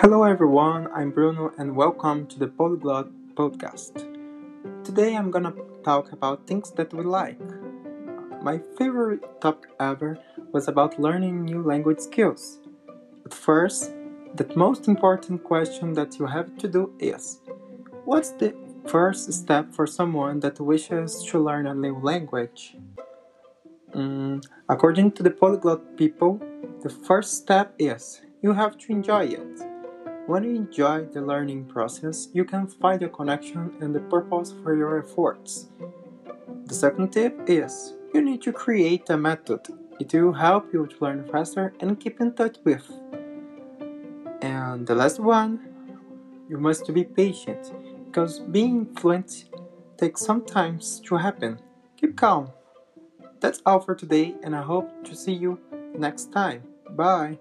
Hello everyone, I'm Bruno and welcome to the Polyglot Podcast. Today I'm gonna talk about things that we like. My favorite topic ever was about learning new language skills. But first, the most important question that you have to do is What's the first step for someone that wishes to learn a new language? Mm, according to the polyglot people, the first step is you have to enjoy it. When you enjoy the learning process, you can find a connection and the purpose for your efforts. The second tip is you need to create a method. It will help you to learn faster and keep in touch with. And the last one, you must be patient because being fluent takes some time to happen. Keep calm. That's all for today, and I hope to see you next time. Bye.